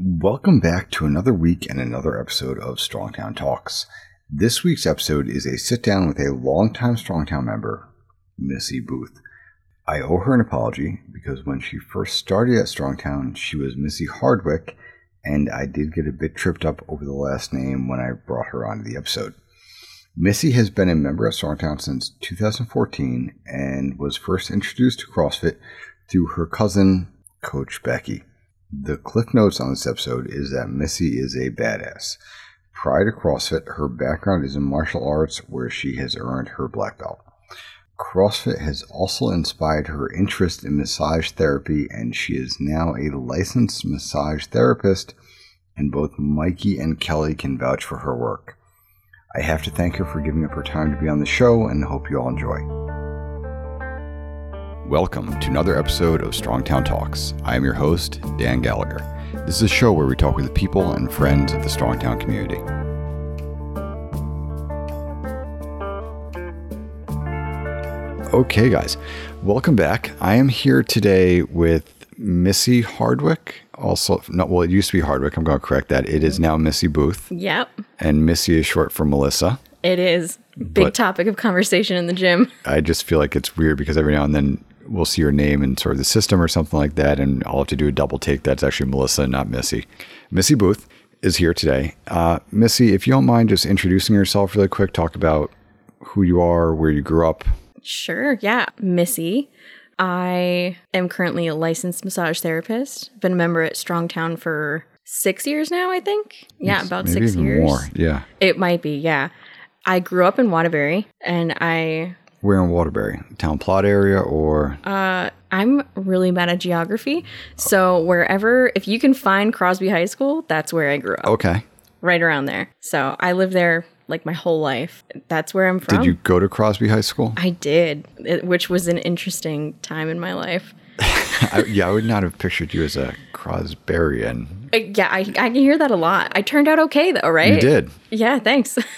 Welcome back to another week and another episode of Strongtown Talks. This week's episode is a sit down with a longtime Strongtown member, Missy Booth. I owe her an apology because when she first started at Strongtown, she was Missy Hardwick, and I did get a bit tripped up over the last name when I brought her onto the episode. Missy has been a member at Strongtown since 2014 and was first introduced to CrossFit through her cousin, Coach Becky. The cliff notes on this episode is that Missy is a badass. Prior to CrossFit, her background is in martial arts where she has earned her black belt. CrossFit has also inspired her interest in massage therapy, and she is now a licensed massage therapist, and both Mikey and Kelly can vouch for her work. I have to thank her for giving up her time to be on the show and hope you all enjoy. Welcome to another episode of Strongtown Talks. I am your host, Dan Gallagher. This is a show where we talk with the people and friends of the Strongtown community. Okay, guys, welcome back. I am here today with Missy Hardwick. Also, no, well, it used to be Hardwick. I'm going to correct that. It is now Missy Booth, Yep, and Missy is short for Melissa. it is. Big But- topic of conversation in the gym. I just feel like it's weird because every now and then we'll see your name in sort of the system or something like that, and I'll have to do a double take. That's actually Melissa, not Missy. Missy Booth is here today. Uh, Missy, if you don't mind just introducing yourself really quick, talk about who you are, where you grew up. Sure, yeah. Missy. I am currently a licensed massage therapist. Been a member at Strongtown for six years now, I think. Yeah, about Maybe six years. more. Yeah. It might be, yeah. I grew up in Waterbury and I Where in Waterbury? Town plot area or I'm really bad at geography. So wherever if you can find Crosby High School, that's where I grew up. okay. Right around there. So I lived there like my whole life. That's where I'm from. Did you go to Crosby High School? I did, it, which was an interesting time in my life. I, yeah, I would not have pictured you as a Crosberian. Uh, yeah, I, I can hear that a lot. I turned out okay though, right? You did. Yeah, thanks.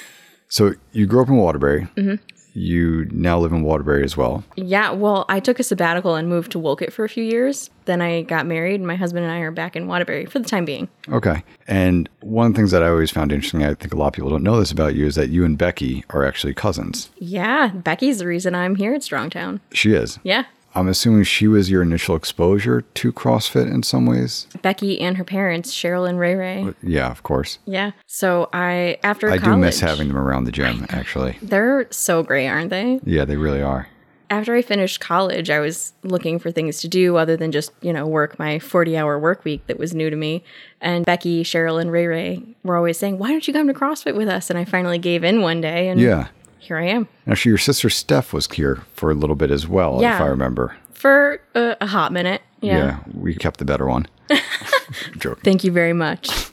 So you grew up in Waterbury. Mm-hmm. You now live in Waterbury as well. yeah, well, I took a sabbatical and moved to Wolcott for a few years. Then I got married, and my husband and I are back in Waterbury for the time being. Okay. And one of the things that I always found interesting, I think a lot of people don't know this about you, is that you and Becky are actually cousins. Yeah, Becky's the reason I'm here at Strongtown. She is. Yeah. I'm assuming she was your initial exposure to CrossFit in some ways. Becky and her parents, Cheryl and Ray Ray. Yeah, of course. Yeah. So I, after I college, do miss having them around the gym, actually. They're so great, aren't they? Yeah, they really are. after I finished college, I was looking for things to do other than just, you know, work my 40 hour work week that was new to me. And Becky, Cheryl, and Ray Ray were always saying, Why don't you come to CrossFit with us? And I finally gave in one day and Yeah. Here I am Actually, your sister Steph was here for a little bit as well, if I remember. for a, a hot minute. Yeah. we kept the better one. Joke. Thank you very much.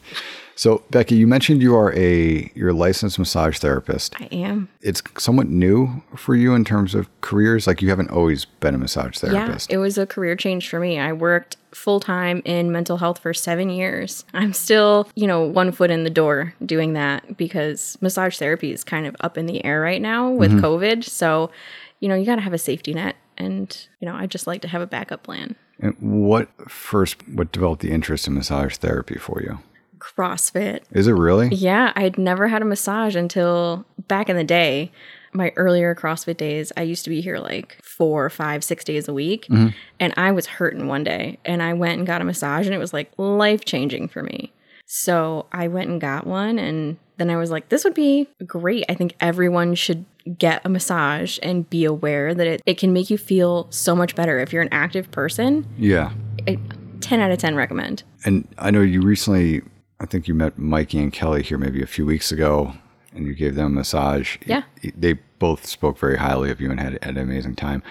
So, Becky, you mentioned you are a you're a licensed massage therapist. I am. It's somewhat new for you in terms of careers. Like you haven't always been a massage therapist. Yeah, therapist. it was a career change for me. I worked full time in mental health for seven years. I'm still, you know, one foot in the door doing that because massage therapy is kind of up in the air right now with mm-hmm. COVID. So, you know, you got to have a safety net. And, you know, I just like to have a backup plan. And what first what developed the interest in massage therapy for you? CrossFit. Is it really? Yeah, I'd never had a massage until back in the day. My earlier CrossFit days, I used to be here like four, five, six days a week. Mm-hmm. And I was hurting one day and I went and got a massage and it was like life changing for me. So I went and got one and then I was like, this would be great. I think everyone should get a massage and be aware that it, it can make you feel so much better. If you're an active person, Yeah. I, 10 out of 10 recommend. And I know you recently I think you met Mikey and Kelly here maybe a few weeks ago and you gave them a massage. Yeah. They both spoke very highly of you and had, had an amazing time.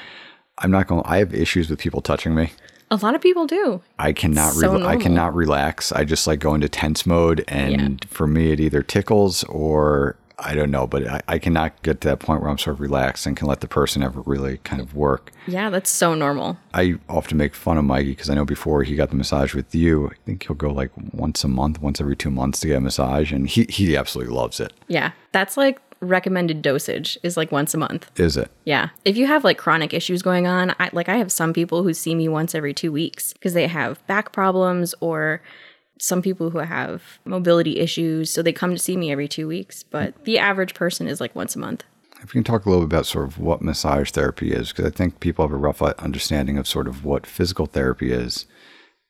I'm not going I have issues with people touching me. A lot of people do. I cannot So rela- I cannot relax. I just like go into tense mode and for me it either tickles or I don't know, but I, I cannot get to that point where I'm sort of relaxed and can let the person ever really kind of work. Yeah, that's so normal. I often make fun of Mikey because I know before he got the massage with you, I think he'll go like once a month, once every two months to get a massage, and he he absolutely loves it. Yeah, that's like recommended dosage is like once a month. Is it? Yeah. If you have like chronic issues going on, I like I have some people who see me once every 2 weeks because they have back problems or some people who have mobility issues, so they come to see me every two weeks, but the average person is like once a month. If we can talk a little bit about sort of what massage therapy is, because I think people have a rough understanding of sort of what physical therapy is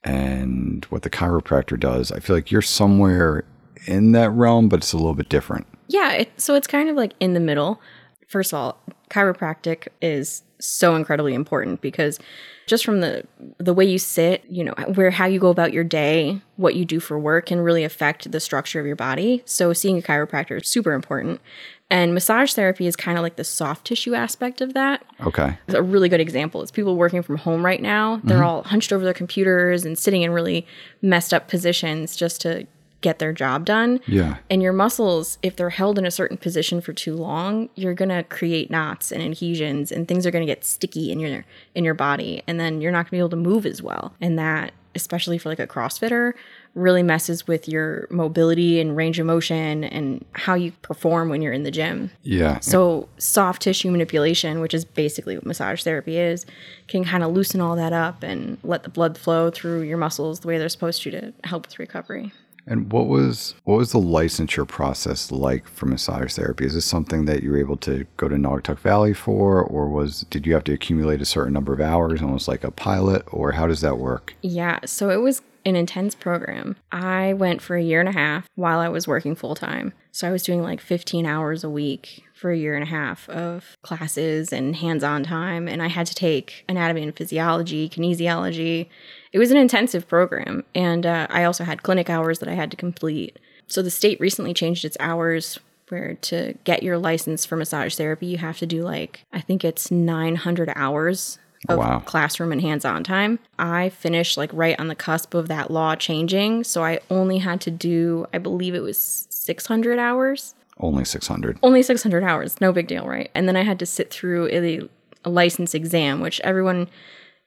and what the chiropractor does. I feel like you're somewhere in that realm, but it's a little bit different. Yeah, it, so it's kind of like in the middle. First of all, chiropractic is so incredibly important because just from the the way you sit, you know, where how you go about your day, what you do for work can really affect the structure of your body. So seeing a chiropractor is super important. And massage therapy is kind of like the soft tissue aspect of that. Okay. It's A really good example is people working from home right now. They're mm-hmm. all hunched over their computers and sitting in really messed up positions just to get their job done. Yeah. And your muscles, if they're held in a certain position for too long, you're gonna create knots and adhesions, and things are gonna get sticky in your in your body, and then you're not gonna be able to move as well. And that, especially for like a CrossFitter, really messes with your mobility and range of motion and how you perform when you're in the gym. Yeah. So, soft tissue manipulation, which is basically what massage therapy is, can kind of loosen all that up and let the blood flow through your muscles the way they're supposed to to help with recovery. And what was what was the licensure process like for massage therapy? Is this something that you were able to go to Naugatuck Valley for, or was did you have to accumulate a certain number of hours, almost like a pilot, or how does that work? Yeah, so it was an intense program. I went for a year and a half while I was working full time. So I was doing like 15 hours a week for a year and a half of classes and hands on time. And I had to take anatomy and physiology, kinesiology. It was an intensive program. And uh, I also had clinic hours that I had to complete. So the state recently changed its hours where to get your license for massage therapy, you have to do like, I think it's 900 hours of Wow. classroom and hands-on time. I finished like right on the cusp of that law changing, so I only had to do I believe it was 600 hours. Only six hundred. Only 600 hours, no big deal, right? And then I had to sit through a, a license exam, which everyone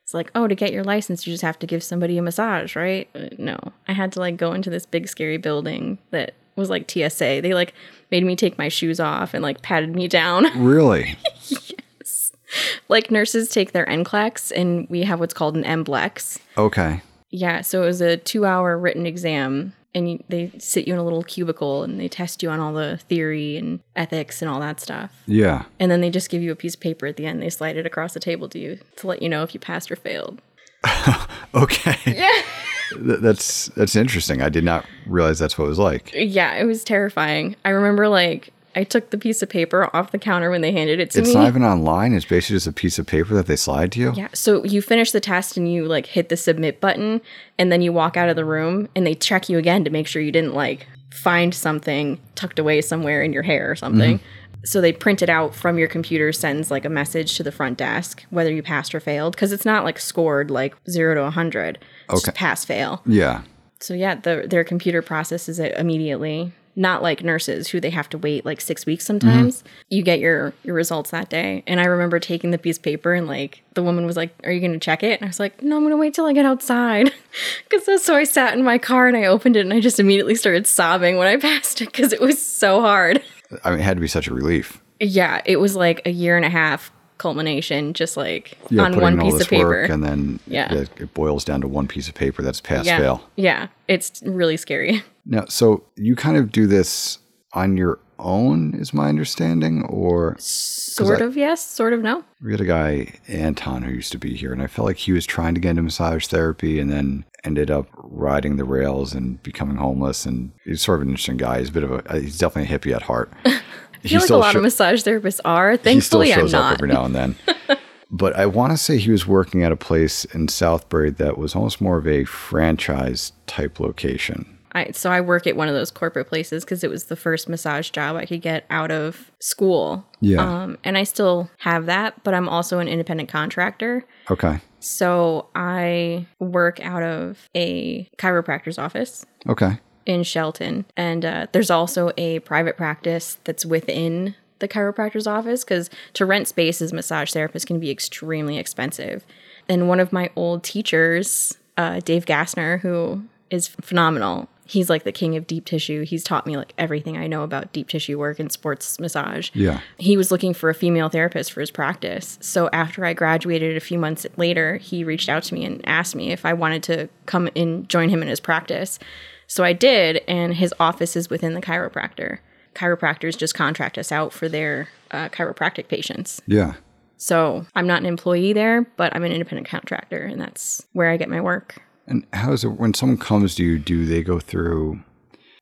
is like, "Oh, to get your license, you just have to give somebody a massage, right?" Uh, no. I had to like go into this big scary building that was like TSA. They like made me take my shoes off and like patted me down. Really? Yes. Like nurses take their NCLEX and we have what's called an MBLEX. Okay. Yeah, so it was a two hour written exam, and they sit you in a little cubicle and they test you on all the theory and ethics and all that stuff. Yeah. And then they just give you a piece of paper at the end. They slide it across the table to you to let you know if you passed or failed. Okay. Yeah. that's that's interesting. I did not realize that's what it was like. Yeah, it was terrifying. I remember like I took the piece of paper off the counter when they handed it to It's me. It's not even online. It's basically just a piece of paper that they slide to you. Yeah. So you finish the test and you like hit the submit button and then you walk out of the room and they check you again to make sure you didn't like find something tucked away somewhere in your hair or something. Mm-hmm. So they print it out from your computer, sends like a message to the front desk whether you passed or failed because it's not like scored like 0 to 100. It's Okay. pass fail. Yeah. So yeah, the, their computer processes it immediately. Not like nurses who they have to wait like six weeks sometimes. Mm-hmm. You get your your results that day. And I remember taking the piece of paper and like the woman was like, "Are you going to check it?" And I was like, "No, I'm going to wait till I get outside." Because so I sat in my car and I opened it and I just immediately started sobbing when I passed it because it was so hard. I mean, it had to be such a relief. Yeah, it was like a year and a half culmination, just like Yeah, on one piece of paper. and then Yeah. it, it boils down to one piece of paper that's pass yeah, fail. yeah, it's really scary. Now, so you kind of do this on your own, is my understanding, or Sort I- of yes, sort of no. we had a guy Anton who used to be here, and I felt like he was trying to get into massage therapy, and then ended up riding the rails and becoming homeless. And he's sort of an interesting guy. He's a bit of a uh, he's definitely a hippie at heart. I feel like a lot of massage therapists are. Thankfully, he still I'm shows up not. every now and then. but I want to say he was working at a place in Southbury that was almost more of a franchise type location. I, so I work at one of those corporate places because it was the first massage job I could get out of school. Yeah. Um, and I still have that, but I'm also an independent contractor. Okay. So I work out of a chiropractor's office Okay. in Shelton. And uh, there's also a private practice that's within the chiropractor's office because to rent space as a massage therapist can be extremely expensive. And one of my old teachers, uh, Dave Gassner, who is phenomenal, he's like the king of deep tissue. He's taught me like everything I know about deep tissue work and sports massage. Yeah. He was looking for a female therapist for his practice. So after I graduated a few months later, he reached out to me and asked me if I wanted to come and join him in his practice. So I did, and his office is within the chiropractor. Chiropractors just contract us out for their uh, chiropractic patients. Yeah. So I'm not an employee there, but I'm an independent contractor, and that's where I get my work. And how is it when someone comes to you? Do they go through?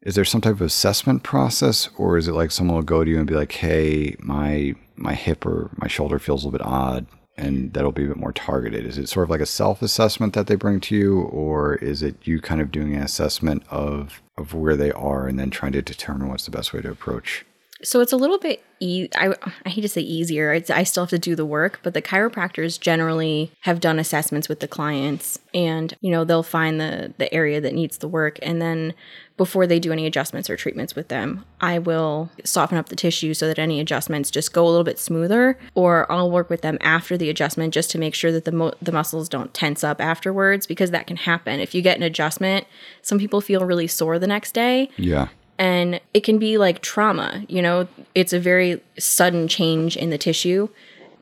Is there some type of assessment process, or is it like someone will go to you and be like, "Hey, my my hip or my shoulder feels a little bit odd," and that'll be a bit more targeted? Is it sort of like a self assessment that they bring to you, or is it you kind of doing an assessment of of where they are and then trying to determine what's the best way to approach? So it's a little bit e- I, I hate to say easier. It's, I still have to do the work, but the chiropractors generally have done assessments with the clients, and you know they'll find the the area that needs the work, and then before they do any adjustments or treatments with them, I will soften up the tissue so that any adjustments just go a little bit smoother, or I'll work with them after the adjustment just to make sure that the mo- the muscles don't tense up afterwards because that can happen if you get an adjustment. Some people feel really sore the next day, Yeah. And it can be like trauma you know? It's a very sudden change in the tissue.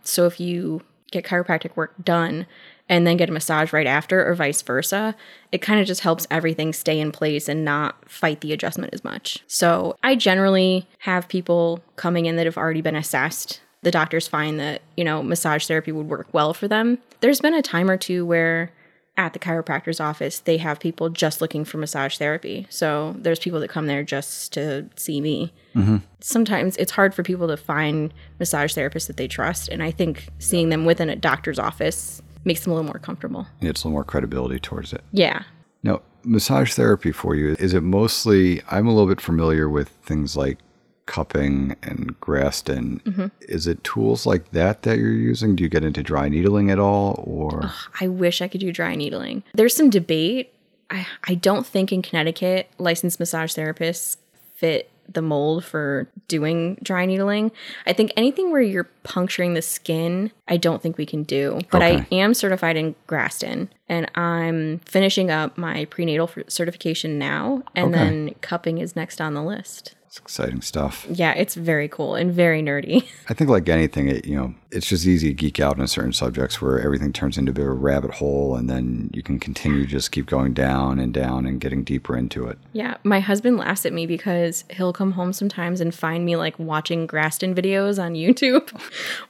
So if you get chiropractic work done and then get a massage right after or vice versa it kind of just helps everything stay in place and not fight the adjustment as much. So i generally have people coming in that have already been assessed. The doctors find that you know massage therapy would work well for them. There's been a time or two where at the chiropractor's office, they have people just looking for massage therapy. So there's people that come there just to see me. Mm-hmm. Sometimes it's hard for people to find massage therapists that they trust. And I think seeing them within a doctor's office makes them a little more comfortable. It's a little more credibility towards it. Yeah. Now, massage therapy for you, is it mostly, I'm a little bit familiar with things like cupping and Graston. Mm-hmm. Is it tools like that that you're using? Do you get into dry needling at all? Or, I wish I could do dry needling. There's some debate. I, I don't think in Connecticut, licensed massage therapists fit the mold for doing dry needling. I think anything where you're puncturing the skin, I don't think we can do. But I am certified in Graston and I'm finishing up my prenatal certification now. And Okay. then cupping is next on the list. It's exciting stuff. Yeah, it's very cool and very nerdy. I think like anything, it, you know, it's just easy to geek out in certain subjects where everything turns into a bit of a rabbit hole and then you can continue to just keep going down and down and getting deeper into it. Yeah, my husband laughs at me because he'll come home sometimes and find me like watching Graston videos on YouTube,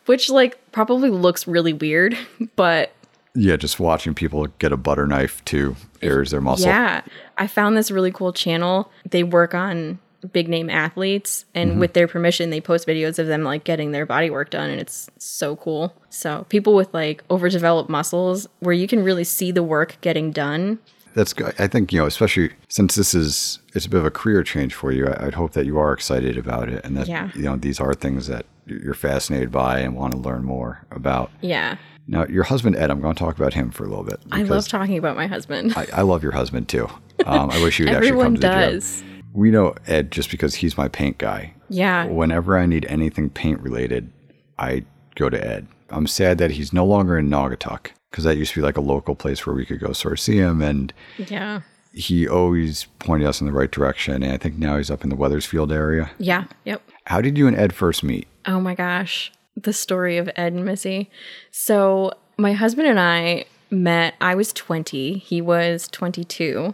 which like probably looks really weird, but Yeah, just watching people get a butter knife to airs their muscle. yeah, I found this really cool channel. They work on big name athletes and with their permission they post videos of them like getting their body work done and it's so cool. So, people with like overdeveloped muscles where you can really see the work getting done. That's good. I think, you know, especially since this is, it's a bit of a career change for you, I- I'd hope that you are excited about it and that, Yeah. you know, these are things that you're fascinated by and want to learn more about. Yeah. Now, your husband, Ed, I'm going to talk about him for a little bit. I love talking about my husband. I, I love your husband too. Um, I wish you would actually come Everyone to the gym. We know Ed just because he's my paint guy. Yeah. Whenever I need anything paint related, I go to Ed. I'm sad that he's no longer in Naugatuck because that used to be like a local place where we could go sort of see him. And Yeah. he always pointed us in the right direction. And I think now he's up in the Wethersfield area. Yeah. Yep. How did you and Ed first meet? Oh my gosh, the story of Ed and Missy. So, my husband and I met, I was 20, he was 22,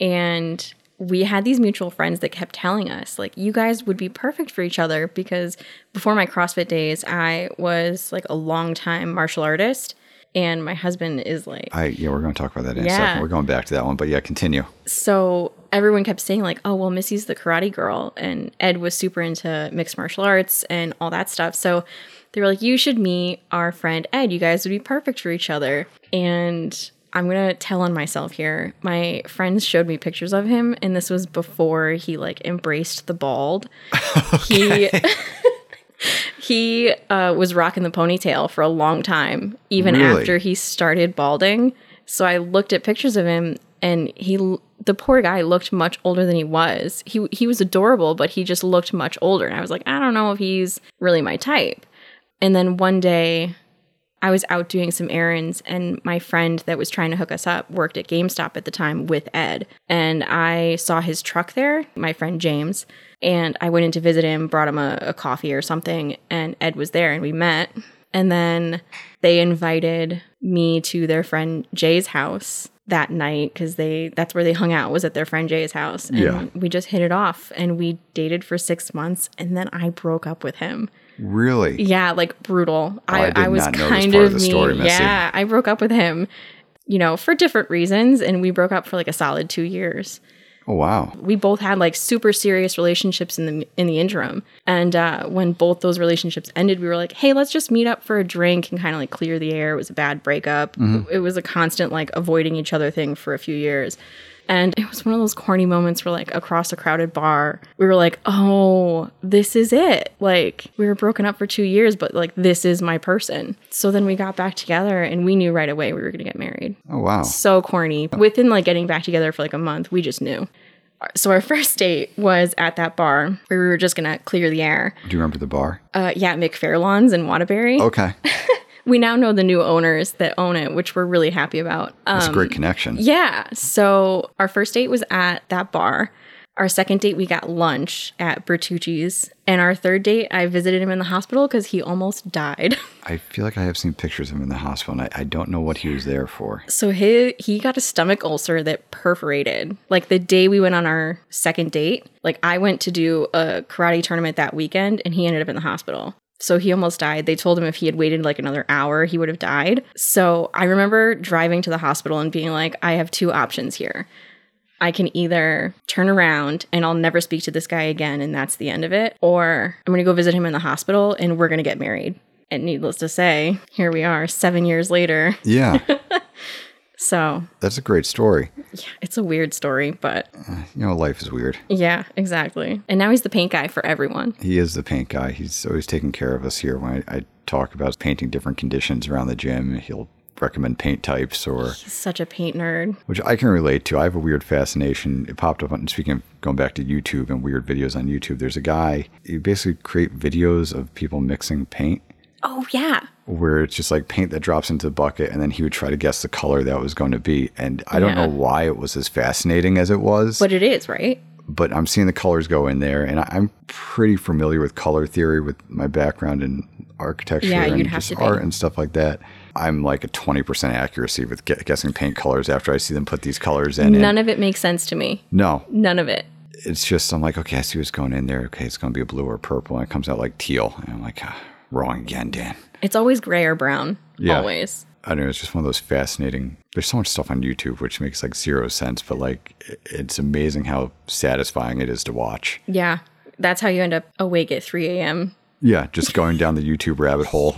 and we had these mutual friends that kept telling us, like, you guys would be perfect for each other because before my CrossFit days, I was like a long time martial artist, and my husband is like, I yeah, we're going to talk about that in a Yeah. second. We're going back to that one, but yeah, continue. so everyone kept saying like oh well missy's the karate girl and ed was super into mixed martial arts and all that stuff so they were like you should meet our friend ed you guys would be perfect for each other and i'm gonna tell on myself here. My friends showed me pictures of him and this was before he like embraced the bald. He he uh, was rocking the ponytail for a long time even Really? after he started balding. So i looked at pictures of him and he the poor guy looked much older than he was. He he was adorable but he just looked much older and i was like i don't know if he's really my type. And then one day I was out doing some errands, and my friend that was trying to hook us up worked at GameStop at the time with Ed. And I saw his truck there, my friend James. And I went in to visit him, brought him a, a coffee or something, and Ed was there, and we met. And then they invited me to their friend Jay's house that night because they that's where they hung out was at their friend Jay's house. And Yeah. we just hit it off and we dated for six months and then I broke up with him. Really? Yeah, like brutal. I I, did I was not know this kind part of of the story, yeah, I broke up with him, you know, for different reasons, and we broke up for like a solid two years. Oh, wow. We both had like super serious relationships in the in the interim, and uh, when both those relationships ended, we were like, "Hey, let's just meet up for a drink and kind of like clear the air." It was a bad breakup. It was a constant like avoiding each other thing for a few years. And it was one of those corny moments where, like, across a crowded bar, we were like, oh, this is it. Like, we were broken up for two years, but like, this is my person. So then we got back together and we knew right away we were going to get married. Oh, wow. So corny. Within like getting back together for like a month, we just knew. So our first date was at that bar where we were just going to clear the air. Do you remember the bar? Uh, yeah, McFairlawns in Waterbury. Okay. We now know the new owners that own it, which we're really happy about. Um, That's a great connection. yeah. So our first date was at that bar. Our second date, we got lunch at Bertucci's. And our third date, I visited him in the hospital because he almost died. I feel like I have seen pictures of him in the hospital, and I, I don't know what he was there for. So he he got a stomach ulcer that perforated. Like the day we went on our second date, like I went to do a karate tournament that weekend and he ended up in the hospital. So he almost died. They told him if he had waited like another hour, he would have died. So I remember driving to the hospital and being like, I have two options here. I can either turn around and I'll never speak to this guy again and that's the end of it, or I'm going to go visit him in the hospital and we're going to get married. And needless to say, here we are 7 years later. Yeah, So, that's a great story. Yeah, it's a weird story, but uh, You know, life is weird. yeah, exactly. And now he's the paint guy for everyone. He is the paint guy. He's always taking care of us here. When I, I talk about painting different conditions around the gym, he'll recommend paint types or He's such a paint nerd. which I can relate to. I have a weird fascination. It popped up on speaking of going back to YouTube and weird videos on YouTube. There's a guy, he basically create videos of people mixing paint Oh, yeah. where it's just like paint that drops into the bucket and then he would try to guess the color that was going to be. And I don't Yeah. know why it was as fascinating as it was, But it is, right? but I'm seeing the colors go in there and I'm pretty familiar with color theory with my background in architecture Yeah, and just to be. art and stuff like that. I'm like a 20% accuracy with gu- guessing paint colors after I see them put these colors in. None of it makes sense to me. no, None of it. it's just I'm like, okay, I see what's going in there. Okay, it's going to be a blue or purple, and it comes out like teal. And I'm like, ah, wrong again, Dan. It's always gray or brown. Yeah. Always. I don't know. It's just one of those fascinating. There's so much stuff on YouTube which makes like zero sense, but like it's amazing how satisfying it is to watch. Yeah. That's how you end up awake at 3 a.m. Yeah, just going down the YouTube rabbit hole,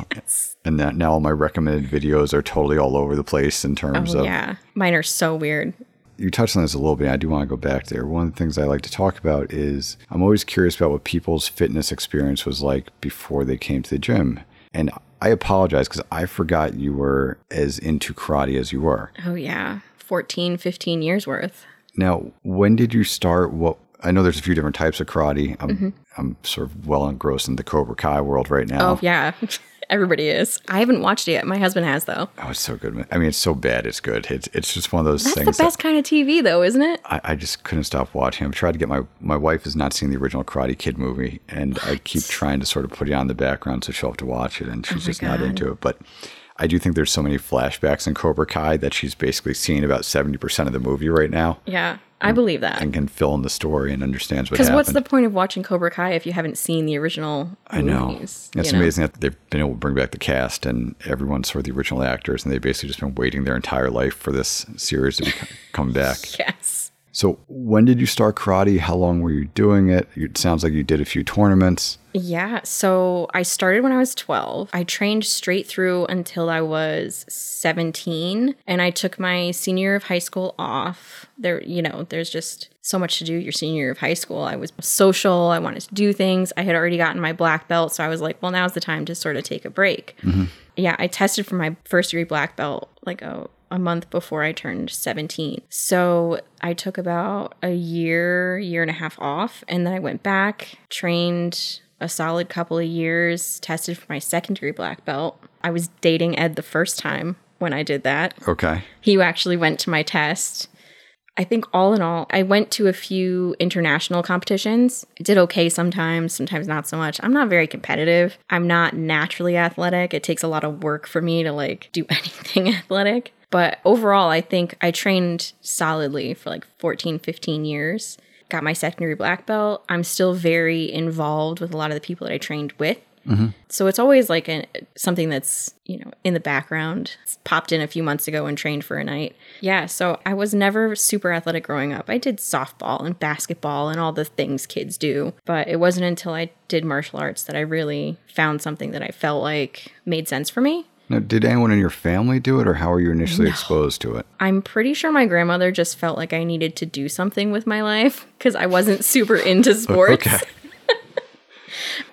and that now all my recommended videos are totally all over the place in terms Oh, of yeah. Mine are so weird. You touched on this a little bit. I do want to go back there. One of the things I like to talk about is I'm always curious about what people's fitness experience was like before they came to the gym. And I apologize because I forgot you were as into karate as you were. Oh, yeah. 14, 15 years worth. Now, when did you start? What I know there's a few different types of karate. I'm Mm-hmm. I'm sort of well engrossed in the Cobra Kai world right now. Oh, yeah. Everybody is. I haven't watched it yet. My husband has, though. Oh, it's so good. I mean, it's so bad. It's good. It's it's just one of those That's things. the best kind of TV, though, isn't it? I, I just couldn't stop watching. I've tried to get my my wife has not seen the original Karate Kid movie, and I keep trying to sort of put it on the background so she'll have to watch it, and she's oh just not into it. But I do think there's so many flashbacks in Cobra Kai that she's basically seen about seventy percent of the movie right now, Yeah. I believe that. and can fill in the story and understands what Because what's the point of watching Cobra Kai if you haven't seen the original I know. movies? It's you know? amazing that they've been able to bring back the cast and everyone's sort of the original actors, and they've basically just been waiting their entire life for this series to be, come back. Yes. So, when did you start karate? How long were you doing it? It sounds like you did a few tournaments. Yeah. So I started when I was 12. I trained straight through until I was 17. And I took my senior year of high school off. There, you know, there's just so much to do your senior year of high school. I was social. I wanted to do things. I had already gotten my black belt. So I was like, well, now's the time to sort of take a break. Mm-hmm. Yeah. I tested for my first degree black belt like a, a month before I turned 17. So I took about a year, year and a half off. And then I went back, trained a solid couple of years, tested for my second degree black belt. I was dating Ed the first time when I did that. Okay. He actually went to my test. I think all in all, I went to a few international competitions. I did okay sometimes, sometimes not so much. I'm not very competitive. I'm not naturally athletic. It takes a lot of work for me to like do anything athletic. But overall, I think I trained solidly for like 14, 15 years. Got my secondary black belt. I'm still very involved with a lot of the people that I trained with. Mm-hmm. So it's always like a, something that's, you know, in the background. It's popped in a few months ago and trained for a night. Yeah, so I was never super athletic growing up. I did softball and basketball and all the things kids do, but it wasn't until I did martial arts that I really found something that I felt like made sense for me. Now, did anyone in your family do it, or how were you initially exposed to it? I'm pretty sure my grandmother just felt like I needed to do something with my life because I wasn't super into sports. Okay.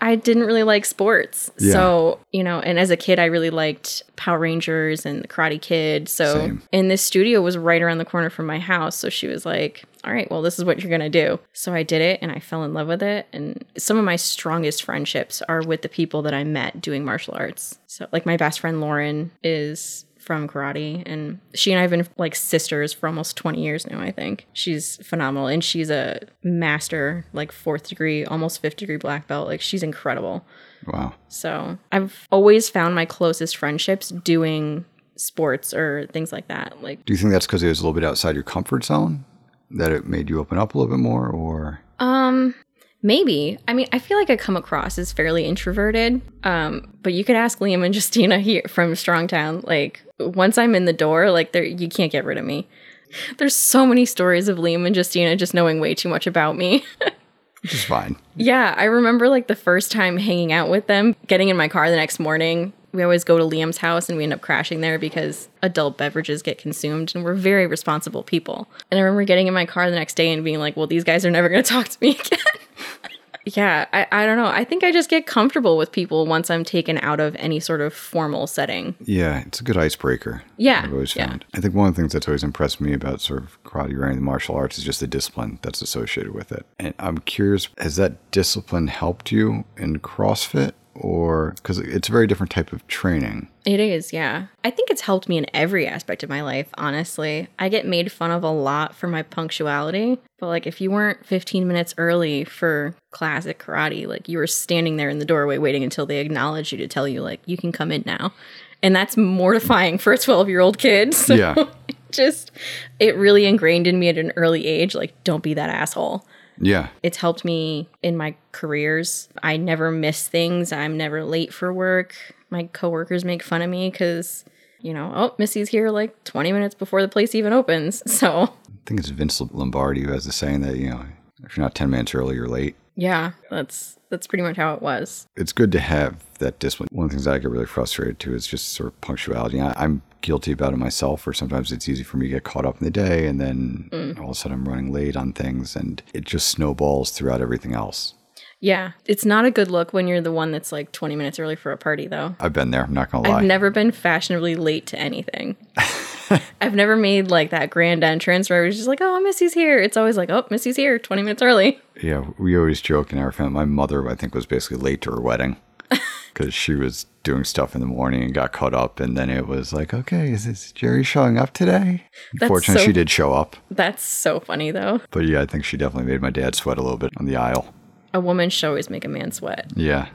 I didn't really like sports. Yeah. So, you know, and as a kid, I really liked Power Rangers and the Karate Kid. So, Same. and this studio was right around the corner from my house. So she was like, all right, well, this is what you're going to do. So I did it and I fell in love with it. And some of my strongest friendships are with the people that I met doing martial arts. So, like, my best friend Lauren is from karate and she and I have been like sisters for almost 20 years now I think. She's phenomenal and she's a master like 4th degree almost 5th degree black belt like she's incredible. Wow. So, I've always found my closest friendships doing sports or things like that. Like Do you think that's because it was a little bit outside your comfort zone? That it made you open up a little bit more, or Um, maybe. I mean, I feel like I come across as fairly introverted. Um, but you could ask Liam and Justina here from Strongtown. Like, once I'm in the door, like, there you can't get rid of me. There's so many stories of Liam and Justina just knowing way too much about me. which is fine. yeah, I remember like the first time hanging out with them, getting in my car the next morning. We always go to Liam's house and we end up crashing there because adult beverages get consumed and we're very responsible people. And I remember getting in my car the next day and being like, well, these guys are never going to talk to me again. Yeah, I, I don't know. I think I just get comfortable with people once I'm taken out of any sort of formal setting. Yeah, it's a good icebreaker. Yeah, I've always yeah. found. I think one of the things that's always impressed me about sort of karate or any of the martial arts is just the discipline that's associated with it. And I'm curious, has that discipline helped you in CrossFit, or because it's a very different type of training? It is, yeah. I think it's helped me in every aspect of my life, honestly. I get made fun of a lot for my punctuality, but like if you weren't 15 minutes early for classic karate, like you were standing there in the doorway waiting until they acknowledged you to tell you, like, you can come in now. And that's mortifying for a 12 year old kid. So Yeah. just, it really ingrained in me at an early age, like, don't be that asshole Yeah, it's helped me in my careers. I never miss things. I'm never late for work. My coworkers make fun of me because, you know, oh, Missy's here like 20 minutes before the place even opens. So, I think it's Vince Lombardi who has the saying that you know if you're not ten minutes early, you're late. yeah, that's that's pretty much how it was. it's good to have that discipline. One of the things that I get really frustrated too is just sort of punctuality. I, I'm guilty about it myself, where sometimes it's easy for me to get caught up in the day and then mm. all of a sudden I'm running late on things and it just snowballs throughout everything else. Yeah, it's not a good look when you're the one that's like 20 minutes early for a party, though. I've been there, I'm not going to lie. I've never been fashionably late to anything. I've never made like that grand entrance where I was just like, oh, Missy's here. It's always like, oh, Missy's here, 20 minutes early. yeah, we always joke in our family. My mother, I think, was basically late to her wedding because she was doing stuff in the morning and got caught up. And then it was like, okay, is this Jerry showing up today? Fortunately, so- she did show up. That's so funny, though. But yeah, I think she definitely made my dad sweat a little bit on the aisle. A woman should always make a man sweat. Yeah.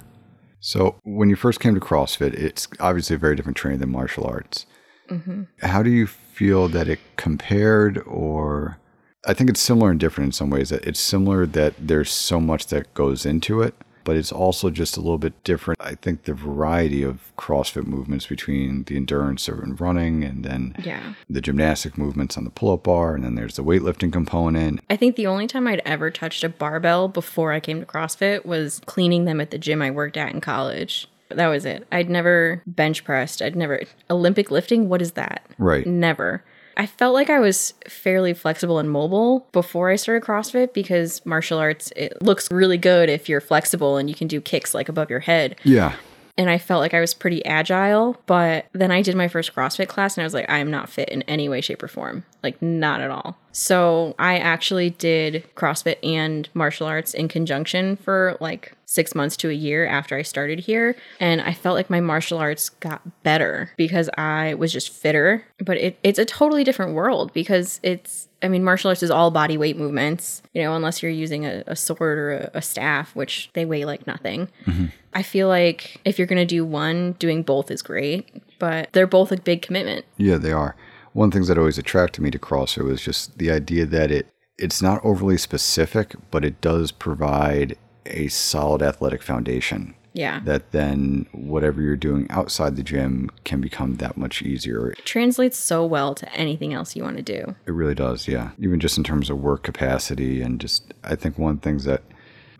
So when you first came to CrossFit, it's obviously a very different training than martial arts. Mm-hmm. How do you feel that it compared, or I think it's similar and different in some ways. That it's similar that there's so much that goes into it, but it's also just a little bit different. I think the variety of CrossFit movements between the endurance and running, and then Yeah. the gymnastic movements on the pull-up bar, and then there's the weightlifting component. I think the only time I'd ever touched a barbell before I came to CrossFit was cleaning them at the gym I worked at in college. That was it. I'd never bench pressed. I'd never. Olympic lifting? What is that? Right. Never. I felt like I was fairly flexible and mobile before I started CrossFit because martial arts, it looks really good if you're flexible and you can do kicks like above your head. Yeah. and I felt like I was pretty agile. But then I did my first CrossFit class and I was like, I am not fit in any way, shape, or form. Like, not at all. So I actually did CrossFit and martial arts in conjunction for like six months to a year after I started here. And I felt like my martial arts got better because I was just fitter. But it, it's a totally different world because it's, I mean, martial arts is all body weight movements, you know, unless you're using a, a sword or a, a, staff, which they weigh like nothing. Mm-hmm. I feel like if you're going to do one, doing both is great, but they're both a big commitment. Yeah, they are. One of the things that always attracted me to CrossFit was just the idea that it it's not overly specific, but it does provide a solid athletic foundation. Yeah. That then whatever you're doing outside the gym can become that much easier. It translates so well to anything else you want to do. It really does, yeah. Even just in terms of work capacity and just I think one of the things that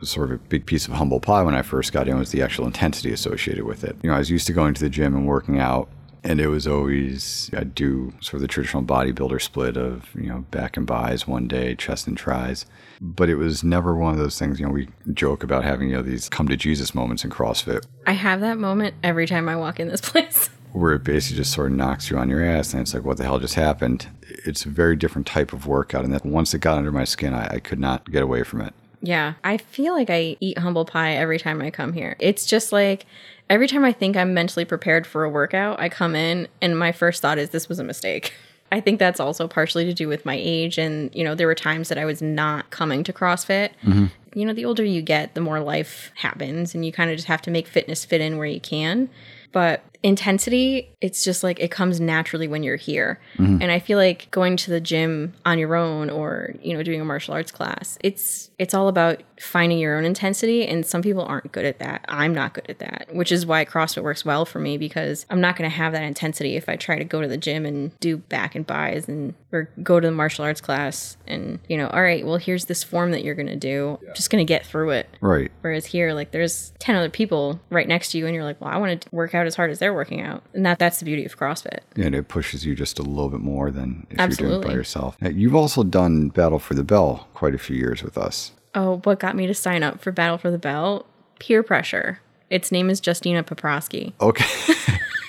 was sort of a big piece of humble pie when I first got in was the actual intensity associated with it. You know, I was used to going to the gym and working out and it was always I'd do sort of the traditional bodybuilder split of you know back and buys one day, chest and tries, but it was never one of those things. You know, we joke about having you know these come to Jesus moments in CrossFit. I have that moment every time I walk in this place. Where it basically just sort of knocks you on your ass, and it's like, what the hell just happened? It's a very different type of workout, and that once it got under my skin, I, I could not get away from it. Yeah, I feel like I eat humble pie every time I come here. It's just like every time I think I'm mentally prepared for a workout, I come in and my first thought is this was a mistake. I think that's also partially to do with my age. And, you know, there were times that I was not coming to CrossFit. Mm-hmm. You know, the older you get, the more life happens, and you kind of just have to make fitness fit in where you can. But intensity, it's just like it comes naturally when you're here. Mm-hmm. And I feel like going to the gym on your own or, you know, doing a martial arts class, it's it's all about finding your own intensity and some people aren't good at that. I'm not good at that, which is why CrossFit works well for me because I'm not going to have that intensity if I try to go to the gym and do back and buys and or go to the martial arts class and, you know, all right, well, here's this form that you're going to do. Yeah. Just going to get through it. Right. Whereas here like there's 10 other people right next to you and you're like, "Well, I want to work out as hard as they're working out." And that that's the beauty of CrossFit. Yeah, and it pushes you just a little bit more than if Absolutely. you're doing it by yourself. Now, you've also done Battle for the Bell quite a few years with us. Oh, what got me to sign up for Battle for the Bell? Peer pressure. Its name is Justina Poprosky. Okay.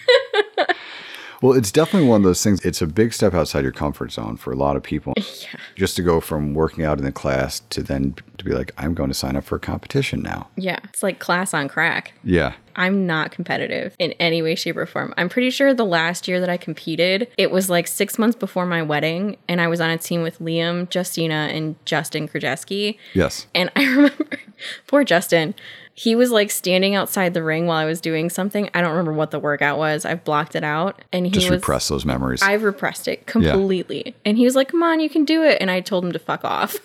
Well, it's definitely one of those things. It's a big step outside your comfort zone for a lot of people. Yeah. Just to go from working out in the class to then to be like, I'm going to sign up for a competition now. Yeah. It's like class on crack. Yeah. I'm not competitive in any way, shape, or form. I'm pretty sure the last year that I competed, it was like six months before my wedding, and I was on a team with Liam, Justina, and Justin Krajewski. Yes. And I remember, poor Justin, he was like standing outside the ring while I was doing something. I don't remember what the workout was. I've blocked it out. And he just was, repress those memories. I've repressed it completely. Yeah. And he was like, "Come on, you can do it." And I told him to fuck off.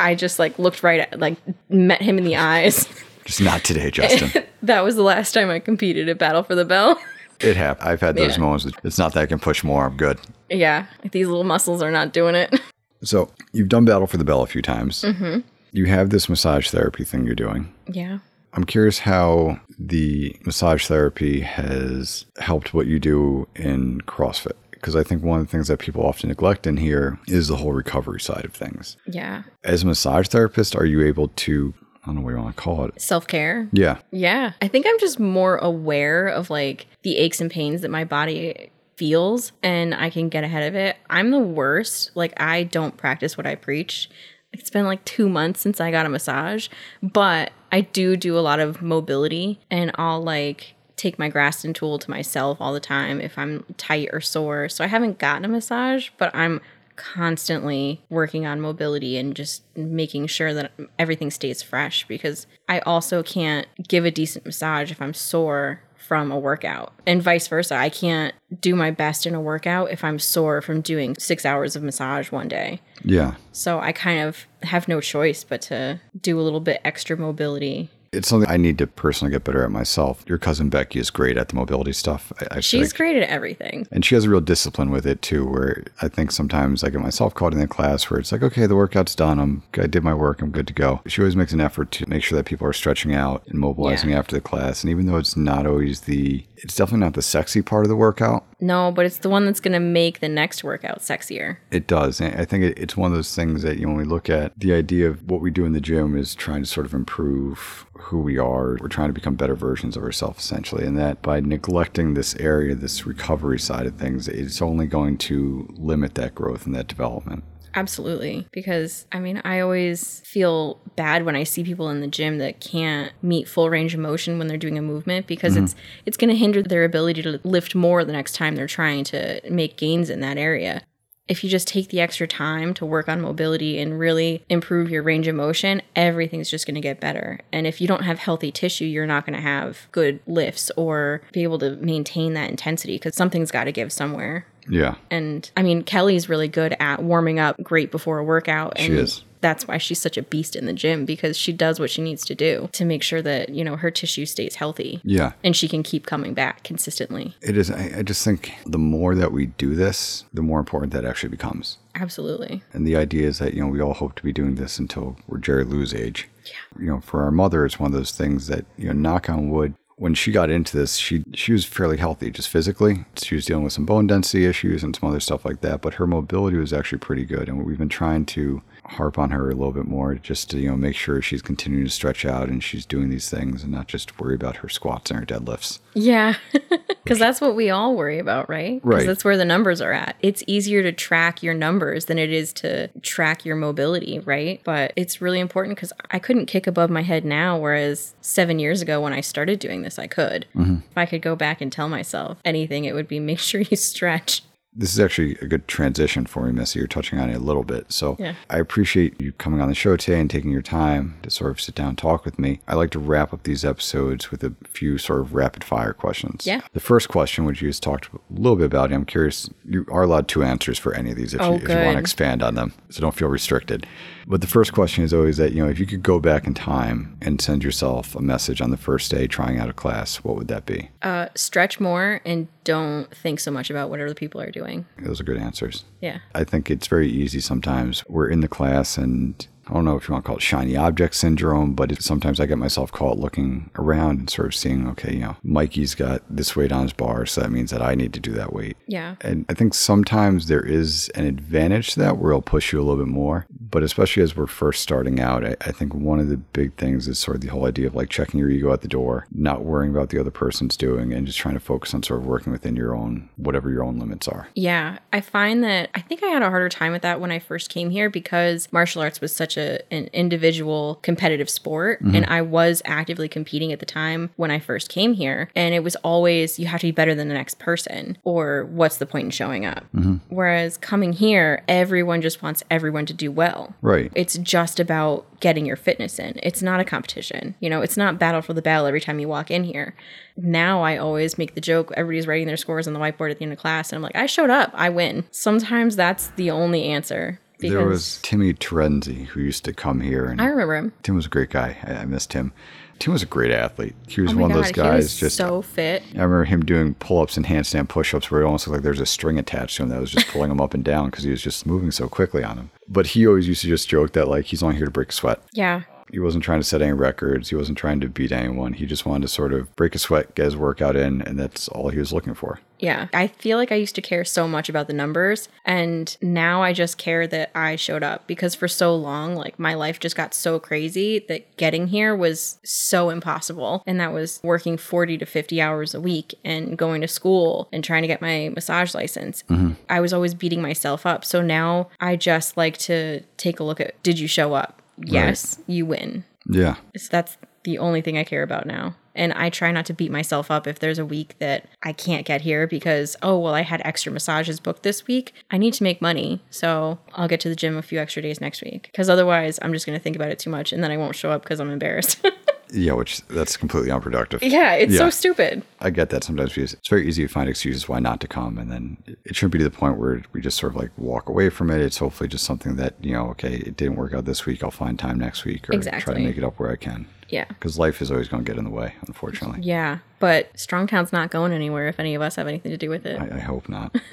I just like looked right at like met him in the eyes. just not today, Justin. that was the last time I competed at Battle for the Bell. It happened. I've had those yeah. moments. It's not that I can push more. I'm good. Yeah, these little muscles are not doing it. So you've done Battle for the Bell a few times. Mm-hmm. You have this massage therapy thing you're doing. Yeah. I'm curious how the massage therapy has helped what you do in CrossFit. Because I think one of the things that people often neglect in here is the whole recovery side of things. Yeah. As a massage therapist, are you able to I don't know what you want to call it. Self care. Yeah. Yeah. I think I'm just more aware of like the aches and pains that my body feels and I can get ahead of it. I'm the worst. Like, I don't practice what I preach. It's been like two months since I got a massage, but I do do a lot of mobility and I'll like take my Graston tool to myself all the time if I'm tight or sore. So I haven't gotten a massage, but I'm constantly working on mobility and just making sure that everything stays fresh because I also can't give a decent massage if I'm sore from a workout and vice versa. I can't do my best in a workout if I'm sore from doing six hours of massage one day. Yeah. So I kind of have no choice but to do a little bit extra mobility it's something I need to personally get better at myself. Your cousin Becky is great at the mobility stuff. I, I She's great at everything. And she has a real discipline with it too, where I think sometimes I get myself caught in the class where it's like, okay, the workout's done. I'm, I did my work. I'm good to go. She always makes an effort to make sure that people are stretching out and mobilizing yeah. after the class. And even though it's not always the, it's definitely not the sexy part of the workout. No, but it's the one that's going to make the next workout sexier. It does. And I think it's one of those things that you know, when we look at the idea of what we do in the gym is trying to sort of improve who we are. We're trying to become better versions of ourselves, essentially. And that by neglecting this area, this recovery side of things, it's only going to limit that growth and that development. Absolutely. Because I mean, I always feel bad when I see people in the gym that can't meet full range of motion when they're doing a movement because mm-hmm. it's it's going to hinder their ability to lift more the next time they're trying to make gains in that area. If you just take the extra time to work on mobility and really improve your range of motion, everything's just going to get better. And if you don't have healthy tissue, you're not going to have good lifts or be able to maintain that intensity because something's got to give somewhere. Yeah. And I mean, Kelly's really good at warming up great before a workout. And She is. That's why she's such a beast in the gym because she does what she needs to do to make sure that, you know, her tissue stays healthy Yeah. and she can keep coming back consistently. It is. I, I just think the more that we do this, the more important that actually becomes. Absolutely. And the idea is that, you know, we all hope to be doing this until we're Jerry Lou's age. Yeah. You know, for our mother, it's one of those things that, you know, knock on wood, when she got into this, she she was fairly healthy just physically. She was dealing with some bone density issues and some other stuff like that, but her mobility was actually pretty good. And we've been trying to harp on her a little bit more just to, you know, make sure she's continuing to stretch out and she's doing these things and not just worry about her squats and her deadlifts. Yeah. Because that's what we all worry about, right? Right. Because that's where the numbers are at. It's easier to track your numbers than it is to track your mobility, right? But it's really important because I couldn't kick above my head now, whereas seven years ago when I started doing this, I could. Mm-hmm. If I could go back and tell myself anything, it would be make sure you stretch. This is actually a good transition for me, Missy. You're touching on it a little bit. So Yeah. I appreciate you coming on the show today and taking your time to sort of sit down and talk with me. I like to wrap up these episodes with a few sort of rapid fire questions. Yeah. The first question, which you just talked a little bit about, I'm curious, you are allowed two answers for any of these if, Oh, you, if you want to expand on them. So don't feel restricted. But the first question is always that, you know, if you could go back in time and send yourself a message on the first day trying out a class, what would that be? Uh, stretch more and don't think so much about what other people are doing. Those are good answers. Yeah. I think it's very easy sometimes. We're in the class and I don't know if you want to call it shiny object syndrome, but it, sometimes I get myself caught looking around and sort of seeing, okay, you know, Mikey's got this weight on his bar, so that means that I need to do that weight. Yeah. And I think sometimes there is an advantage to that where it'll push you a little bit more. But especially as we're first starting out, I, I think one of the big things is sort of the whole idea of like checking your ego at the door, not worrying about the other person's doing, and just trying to focus on sort of working within your own, whatever your own limits are. Yeah, I find that I think I had a harder time with that when I first came here because martial arts was such a an individual competitive sport and mm-hmm. I was actively competing at the time when I first came here and it was always you have to be better than the next person or what's the point in showing up. Mm-hmm. Whereas coming here everyone just wants everyone to do well. Right. It's just about getting your fitness in. It's not a competition. You know, it's not battle for the bell every time you walk in here. Now I always make the joke everybody's writing their scores on the whiteboard at the end of class and I'm like, I showed up, I win. Sometimes that's the only answer. Because There was Timmy Terenzi who used to come here, and I remember him. Tim was a great guy. I, I missed him. Tim was a great athlete. He was Oh one of god, those he guys. was Just so fit. I remember him doing pull-ups and handstand push-ups where it almost looked like there was a string attached to him that was just pulling him up and down because he was just moving so quickly on him. But he always used to just joke that like he's only here to break sweat. Yeah. He wasn't trying to set any records. He wasn't trying to beat anyone. He just wanted to sort of break a sweat, get his workout in, and that's all he was looking for. Yeah. I feel like I used to care so much about the numbers and now I just care that I showed up because for so long like my life just got so crazy that getting here was so impossible and that was working 40 to 50 hours a week and going to school and trying to get my massage license. Mm-hmm. I was always beating myself up. So now I just like to take a look at did you show up? Yes, you win. Yeah. So that's the only thing I care about now. And I try not to beat myself up if there's a week that I can't get here because, oh, well, I had extra massages booked this week. I need to make money. So I'll get to the gym a few extra days next week. Because otherwise, I'm just going to think about it too much and then I won't show up because I'm embarrassed. Yeah, which that's completely unproductive. yeah, it's Yeah. so stupid. I get that sometimes because it's very easy to find excuses why not to come, and then it shouldn't be to the point where we just sort of like walk away from it. It's hopefully just something that you know, okay, it didn't work out this week. I'll find time next week, or try to make it up where I can. Yeah. Because life is always going to get in the way, unfortunately. Yeah. But Strongtown's not going anywhere if any of us have anything to do with it. I, I hope not.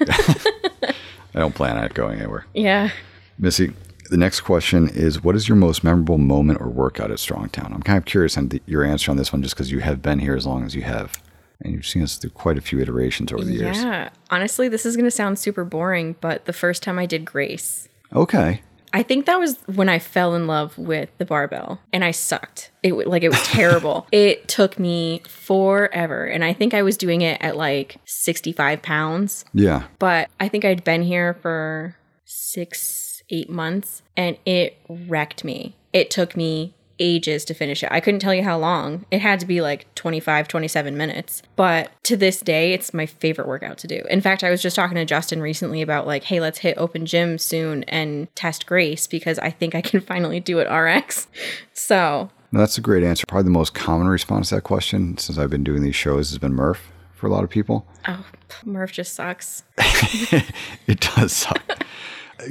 I don't plan on it going anywhere. yeah. Missy, the next question is What is your most memorable moment or workout at Strongtown? I'm kind of curious on the, your answer on this one just because you have been here as long as you have. And you've seen us through quite a few iterations over the years. Yeah. Honestly, this is going to sound super boring, but the first time I did Grace, Okay. I think that was when I fell in love with the barbell and I sucked. It like it was terrible. it took me forever and I think I was doing it at like 65 pounds, Yeah. but I think I'd been here for 6 eight months, and it wrecked me. It took me ages to finish it. I couldn't tell you how long. It had to be like 25, 27 minutes. But to this day, it's my favorite workout to do. In fact, I was just talking to Justin recently about like, hey, let's hit open gym soon and test Grace because I think I can finally do it RX. So no, that's a great answer. Probably the most common response to that question since I've been doing these shows has been Murph for a lot of people. Oh, Murph just sucks. it does suck.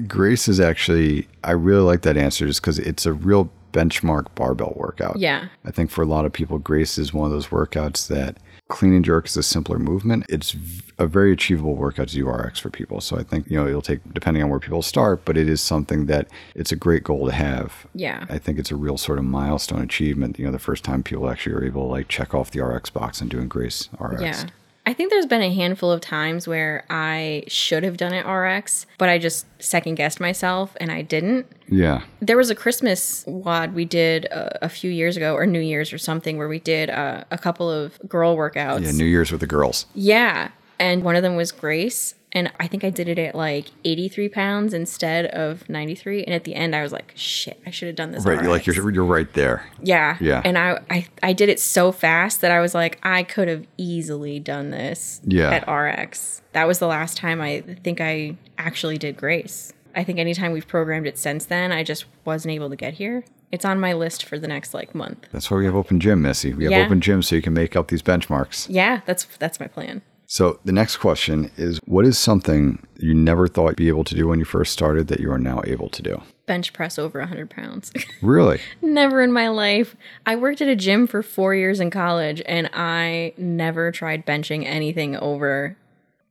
Grace is actually, I really like that answer just because it's a real benchmark barbell workout. Yeah. I think for a lot of people, Grace is one of those workouts that clean and jerk is a simpler movement. It's a very achievable workout to do RX for people. So I think, you know, it'll take, depending on where people start, but it is something that it's a great goal to have. Yeah. I think it's a real sort of milestone achievement. You know, the first time people actually are able to like check off the RX box and doing Grace RX. Yeah. I think there's been a handful of times where I should have done it RX, but I just second guessed myself and I didn't. Yeah. There was a Christmas WOD we did a, a few years ago, or New Year's or something, where we did uh, a couple of girl workouts. Yeah, New Year's with the girls. Yeah. And one of them was Grace and I think I did it at like 83 pounds instead of 93. And at the end, I was like, "Shit, I should have done this." Right, you're like you're you're right there. yeah, Yeah. And I, I I did it so fast that I was like, I could have easily done this. Yeah. At RX, that was the last time I think I actually did Grace. I think anytime we've programmed it since then, I just wasn't able to get here. It's on my list for the next like month. That's why we have open gym, Missy. We have Yeah. open gym so you can make up these benchmarks. Yeah, that's that's my plan. So the next question is what is something you never thought you'd be able to do when you first started that you are now able to do? Bench press over 100 pounds. Really? Never in my life. I worked at a gym for four years in college and I never tried benching anything over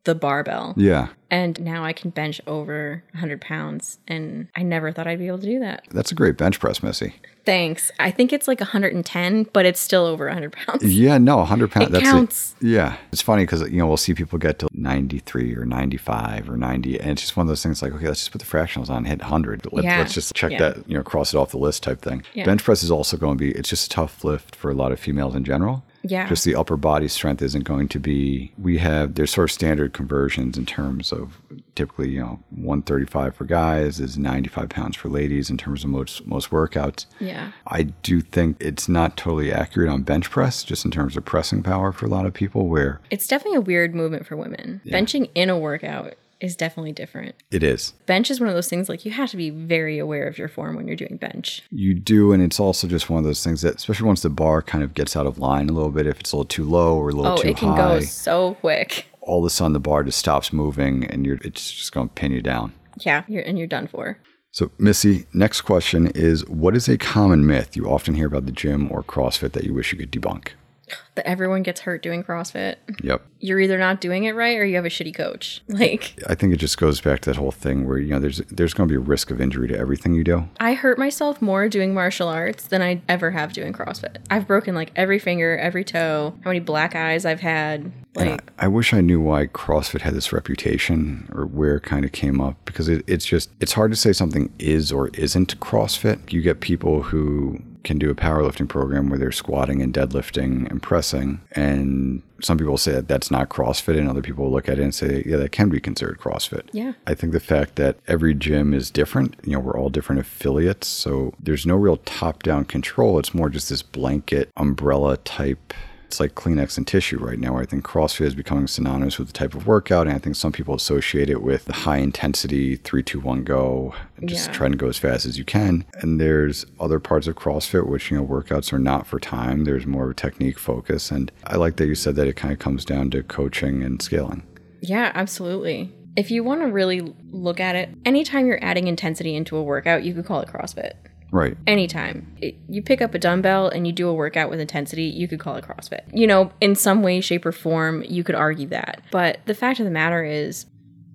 the barbell. Yeah. And now I can bench over 100 pounds and I never thought I'd be able to do that. That's a great bench press, Missy. Thanks. I think it's like 110, but it's still over 100 pounds. Yeah, no, 100 pounds. It that's counts. yeah. It's funny because, you know, we'll see people get to 93 or 95 or 90. And it's just one of those things like, okay, let's just put the fractionals on hit 100. Let, Yeah. Let's just check Yeah. that, you know, cross it off the list type thing. Yeah. Bench press is also going to be, it's just a tough lift for a lot of females in general. Yeah. Just the upper body strength isn't going to be, we have, there's sort of standard conversions in terms of typically, you know, 135 for guys is 95 pounds for ladies in terms of most, most workouts. Yeah. I do think it's not totally accurate on bench press, just in terms of pressing power for a lot of people, where It's definitely a weird movement for women. Benching in a workout is definitely different. it is. Bench is one of those things like you have to be very aware of your form when you're doing bench. You do, and it's also just one of those things that, especially once the bar kind of gets out of line a little bit, if it's a little too low or a little Oh, too it can high, go so quick. all of a sudden the bar just stops moving, and you're it's just going to pin you down. Yeah, you're and you're done for. So, Missy, next question is: What is a common myth you often hear about the gym or CrossFit that you wish you could debunk? That everyone gets hurt doing CrossFit. Yep. You're either not doing it right or you have a shitty coach. Like I think it just goes back to that whole thing where you know there's there's going to be a risk of injury to everything you do. I hurt myself more doing martial arts than I ever have doing CrossFit. I've broken like every finger, every toe. How many black eyes I've had. Like I, I wish I knew why CrossFit had this reputation or where it kind of came up because it, it's just it's hard to say something is or isn't CrossFit. You get people who can do a powerlifting program where they're squatting and deadlifting and and some people say that that's not CrossFit, and other people look at it and say, yeah, that can be considered CrossFit. Yeah. I think the fact that every gym is different, you know, we're all different affiliates, so there's no real top-down control. It's more just this blanket umbrella type it's like Kleenex and tissue right now. I think CrossFit is becoming synonymous with the type of workout, and I think some people associate it with the high intensity three, two, one, go, and just Yeah. try and go as fast as you can. And there's other parts of CrossFit which you know workouts are not for time. There's more of a technique focus, and I like that you said that it kind of comes down to coaching and scaling. Yeah, absolutely. If you want to really look at it, anytime you're adding intensity into a workout, you could call it CrossFit. Right. Anytime. It, you pick up a dumbbell and you do a workout with intensity, you could call it CrossFit. You know, in some way, shape, or form, you could argue that. But the fact of the matter is,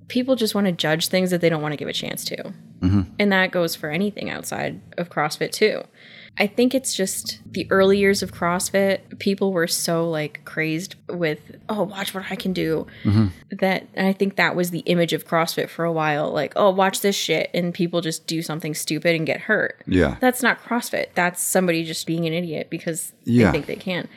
people just want to judge things that they don't want to give a chance to. Mm-hmm. And that goes for anything outside of CrossFit, too. I think it's just the early years of CrossFit, people were so like crazed with, oh, watch what I can do. Mm-hmm. That and I think that was the image of CrossFit for a while. Like, oh, watch this shit. And people just do something stupid and get hurt. Yeah. That's not CrossFit. That's somebody just being an idiot because Yeah. they think they can.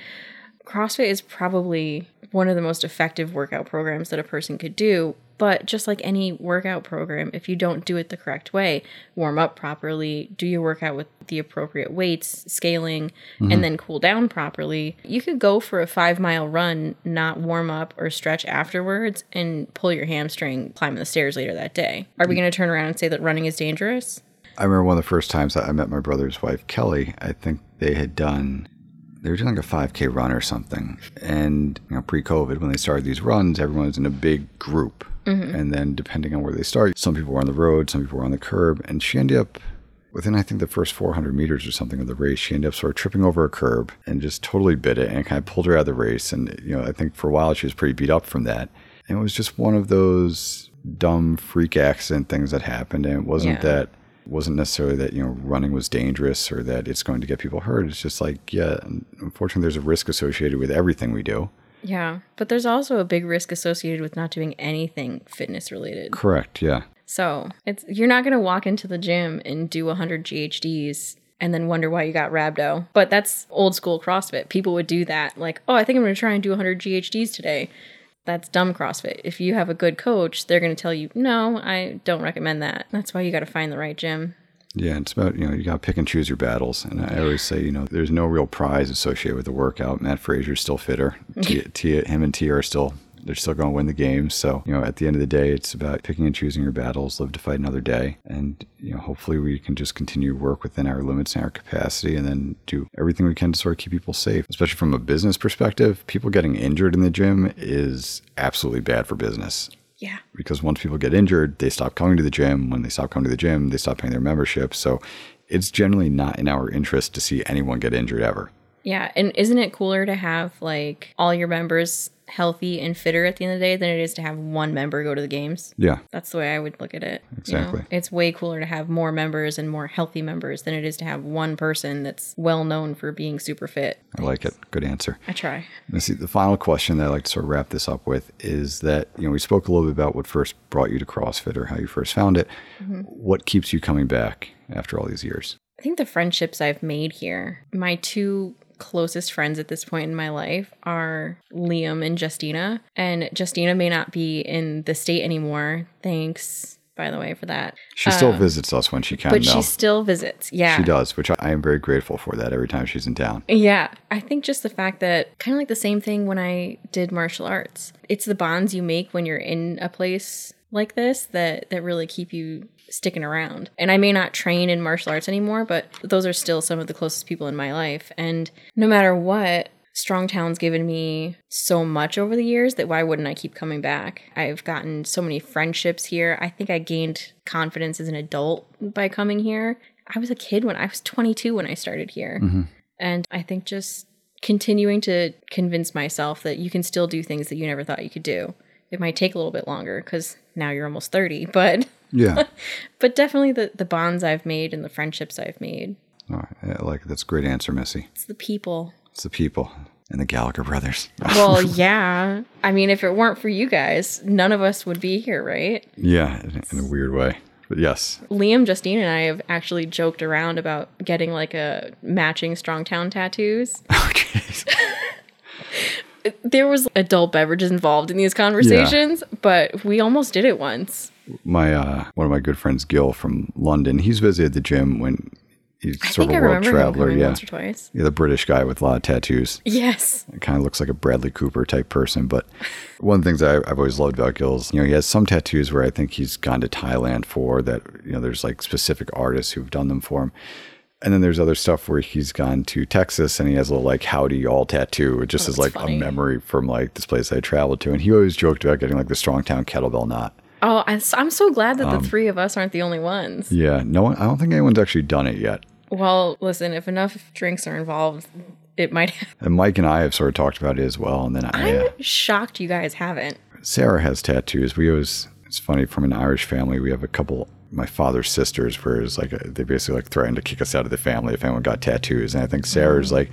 CrossFit is probably one of the most effective workout programs that a person could do. But just like any workout program, if you don't do it the correct way, warm up properly, do your workout with the appropriate weights, scaling, and mm-hmm. then cool down properly, you could go for a five mile run, not warm up or stretch afterwards, and pull your hamstring climbing the stairs later that day. Are we mm. going to turn around and say that running is dangerous? I remember one of the first times that I met my brother's wife, Kelly. I think they had done they were doing like a 5K run or something. And you know, pre-COVID, when they started these runs, everyone was in a big group. Mm-hmm. And then depending on where they start, some people were on the road, some people were on the curb, and she ended up within I think the first 400 meters or something of the race, she ended up sort of tripping over a curb and just totally bit it, and kind of pulled her out of the race. And you know, I think for a while she was pretty beat up from that. And it was just one of those dumb freak accident things that happened, and it wasn't Yeah. that wasn't necessarily that you know running was dangerous or that it's going to get people hurt. It's just like yeah, unfortunately, there's a risk associated with everything we do. Yeah, but there's also a big risk associated with not doing anything fitness related. Correct. Yeah. So it's you're not gonna walk into the gym and do 100 GHDs and then wonder why you got rhabdo. But that's old school CrossFit. People would do that, like, oh, I think I'm gonna try and do 100 GHDs today. That's dumb CrossFit. If you have a good coach, they're gonna tell you, no, I don't recommend that. That's why you got to find the right gym. Yeah, it's about you know you got to pick and choose your battles, and I always say you know there's no real prize associated with the workout. Mat Fraser's still fitter. Tia, Tia, him and Tia are still they're still going to win the game. So you know at the end of the day, it's about picking and choosing your battles. Live to fight another day, and you know hopefully we can just continue to work within our limits and our capacity, and then do everything we can to sort of keep people safe. Especially from a business perspective, people getting injured in the gym is absolutely bad for business Yeah. because once people get injured, they stop coming to the gym. When they stop coming to the gym, they stop paying their membership. So it's generally not in our interest to see anyone get injured ever. Yeah, and isn't it cooler to have like all your members healthy and fitter at the end of the day than it is to have one member go to the games? Yeah, That's the way I would look at it. you know? Exactly. It's way cooler to have more members and more healthy members than it is to have one person that's well known for being super fit. I like it. Good answer. I try. Let's see. The final question that I like to sort of wrap this up with is that you know we spoke a little bit about what first brought you to CrossFit or how you first found it. Mm-hmm. What keeps you coming back after all these years? I think the friendships I've made here, my two closest friends at this point in my life are Liam and Justina. And Justina may not be in the state anymore. Thanks, by the way, for that. She still visits us when she can. Uh, But though. she still visits. Yeah. she does, which I am very grateful for that every time she's in town. Yeah, I think just the fact that kind of like the same thing when I did martial arts. It's the bonds you make when you're in a place like this that that really keep you sticking around. And I may not train in martial arts anymore, but those are still some of the closest people in my life. And no matter what, Strongtown's given me so much over the years that why wouldn't I keep coming back? I've gotten so many friendships here. I think I gained confidence as an adult by coming here. I was a kid when I was 22 when I started here. Mm-hmm. And I think just continuing to convince myself that you can still do things that you never thought you could do. It might take a little bit longer because now you're almost 30, but Yeah, but definitely the, the bonds I've made and the friendships I've made. All right. I like. That's a great answer, Missy. It's the people. It's the people and the Gallagher brothers. Well, yeah. I mean, if it weren't for you guys, none of us would be here, right? yeah, in, in a weird way, but yes, Liam, Justine, and I have actually joked around about getting like a matching Strongtown tattoos. okay. There was adult beverages involved in these conversations, but we almost did it once. my uh, one of my good friends, Gil from London, he's visited the gym when he's I sort of a world traveler. Yeah, once or twice. yeah, the British guy with a lot of tattoos. Yes. It kind of looks like a Bradley Cooper type person. But one of the things I, I've always loved about Gil is, you know, he has some tattoos where I think he's gone to Thailand for that. You know, there's like specific artists who've done them for him. And then there's other stuff where he's gone to Texas and he has a little like howdy y'all tattoo. It just is like funny. a memory from like this place I traveled to. And he always joked about getting like the Strongtown kettlebell knot. Oh, I'm so- glad that Um, the three of us aren't the only ones. Yeah, no one, I don't think anyone's actually done it yet. Well, listen, if enough drinks are involved, it might. And Mike and I have sort of talked about it as well. And then I, uh, I'm shocked you guys haven't. Sarah has tattoos. We always, it's funny, from an Irish family, we have a couple, my father's sisters, where it's like, they basically like threatened to kick us out of the family if anyone got tattoos. And I think Sarah's Mm. like,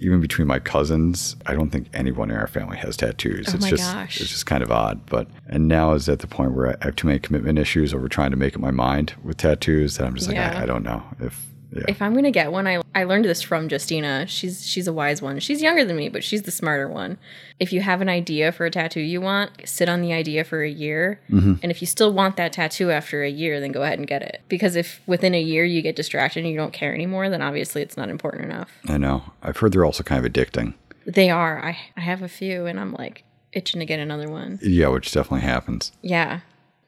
even between my cousins, I don't think anyone in our family has tattoos. it's Oh my just, gosh. it's just kind of odd. But, and now is at the point where I have too many commitment issues over trying to make up my mind with tattoos that I'm just like, Yeah. I, I don't know if, Yeah. If I'm gonna get one, I I learned this from Justina. She's she's a wise one. She's younger than me, but she's the smarter one. If you have an idea for a tattoo you want, sit on the idea for a year, Mm-hmm. and if you still want that tattoo after a year, then go ahead and get it. Because if within a year you get distracted and you don't care anymore, then obviously it's not important enough. I know. I've heard they're also kind of addicting. They are. I I have a few, and I'm like itching to get another one. Yeah, which definitely happens. Yeah.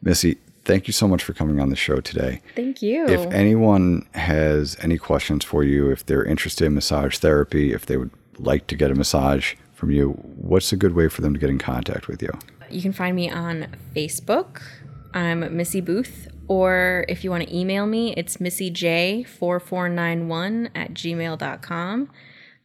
Missy, thank you so much for coming on the show today. Thank you. If anyone has any questions for you, if they're interested in massage therapy, if they would like to get a massage from you, what's a good way for them to get in contact with you? You can find me on Facebook. I'm Missy Booth. Or if you want to email me, it's missyj4491 at gmail.com.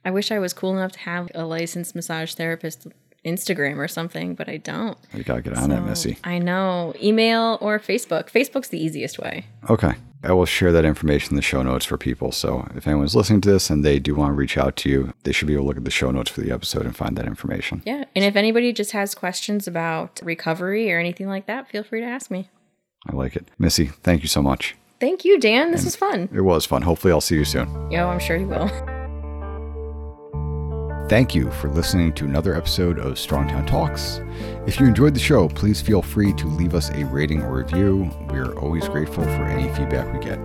I wish I was cool enough to have a licensed massage therapist Instagram or something, but I don't. You gotta get on that, Missy. I know. Email or Facebook. Facebook's the easiest way. Okay. I will share that information in the show notes for people. So if anyone's listening to this and they do want to reach out to you, they should be able to look at the show notes for the episode and find that information. Yeah. And if anybody just has questions about recovery or anything like that, feel free to ask me. I like it. Missy, thank you so much. Thank you, Dan. This was fun. It was fun. Hopefully, I'll see you soon. Yeah, I'm sure you will. Thank you for listening to another episode of Strongtown Talks. If you enjoyed the show, please feel free to leave us a rating or review. We are always grateful for any feedback we get.